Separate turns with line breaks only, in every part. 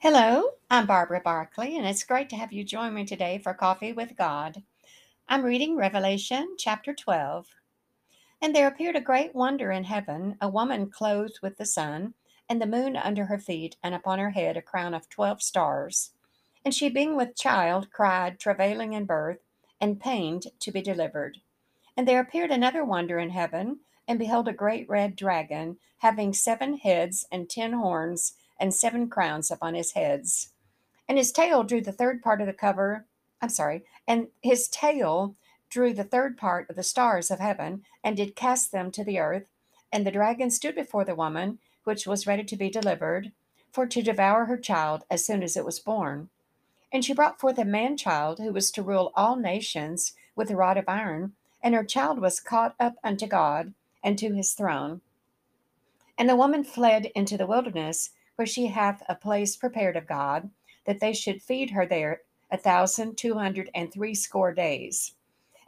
Hello, I'm Barbara Barkley, and it's great to have you join me today for Coffee with God. I'm reading Revelation chapter 12. And there appeared a great wonder in heaven a woman clothed with the sun, and the moon under her feet, and upon her head a crown of twelve stars. And she, being with child, cried, travailing in birth, and pained to be delivered. And there appeared another wonder in heaven, and behold, a great red dragon, having seven heads and ten horns and seven crowns upon his heads. And his tail drew the third part of the cover. I'm sorry. And his tail drew the third part of the stars of heaven and did cast them to the earth. And the dragon stood before the woman, which was ready to be delivered, for to devour her child as soon as it was born. And she brought forth a man child who was to rule all nations with a rod of iron, and her child was caught up unto God and to his throne. And the woman fled into the wilderness where she hath a place prepared of God, that they should feed her there a thousand two hundred and threescore days.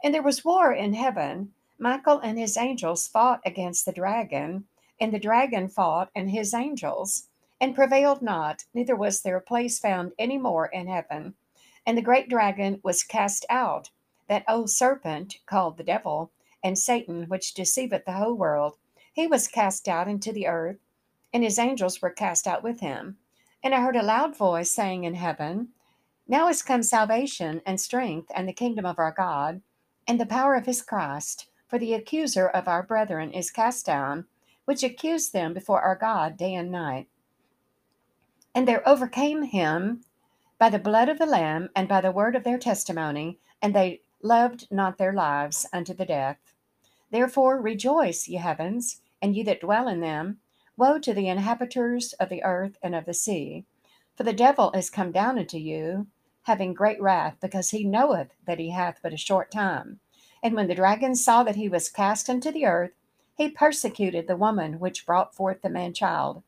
And there was war in heaven. Michael and his angels fought against the dragon, and the dragon fought and his angels, and prevailed not, neither was there a place found any more in heaven. And the great dragon was cast out, that old serpent called the devil, and Satan, which deceiveth the whole world. He was cast out into the earth and his angels were cast out with him. And I heard a loud voice saying in heaven, Now is come salvation and strength and the kingdom of our God and the power of his Christ, for the accuser of our brethren is cast down, which accused them before our God day and night. And there overcame him by the blood of the Lamb and by the word of their testimony, and they loved not their lives unto the death. Therefore rejoice, ye heavens, and ye that dwell in them. Woe to the inhabitants of the earth and of the sea! For the devil is come down unto you, having great wrath, because he knoweth that he hath but a short time. And when the dragon saw that he was cast into the earth, he persecuted the woman which brought forth the man child.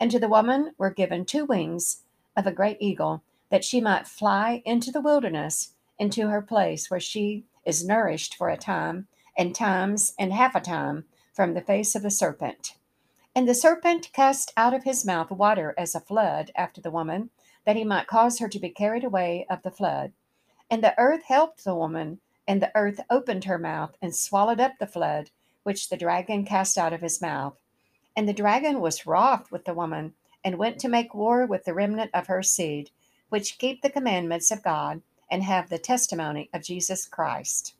And to the woman were given two wings of a great eagle, that she might fly into the wilderness, into her place where she is nourished for a time, and times, and half a time, from the face of the serpent. And the serpent cast out of his mouth water as a flood after the woman, that he might cause her to be carried away of the flood. And the earth helped the woman, and the earth opened her mouth and swallowed up the flood, which the dragon cast out of his mouth. And the dragon was wroth with the woman, and went to make war with the remnant of her seed, which keep the commandments of God and have the testimony of Jesus Christ.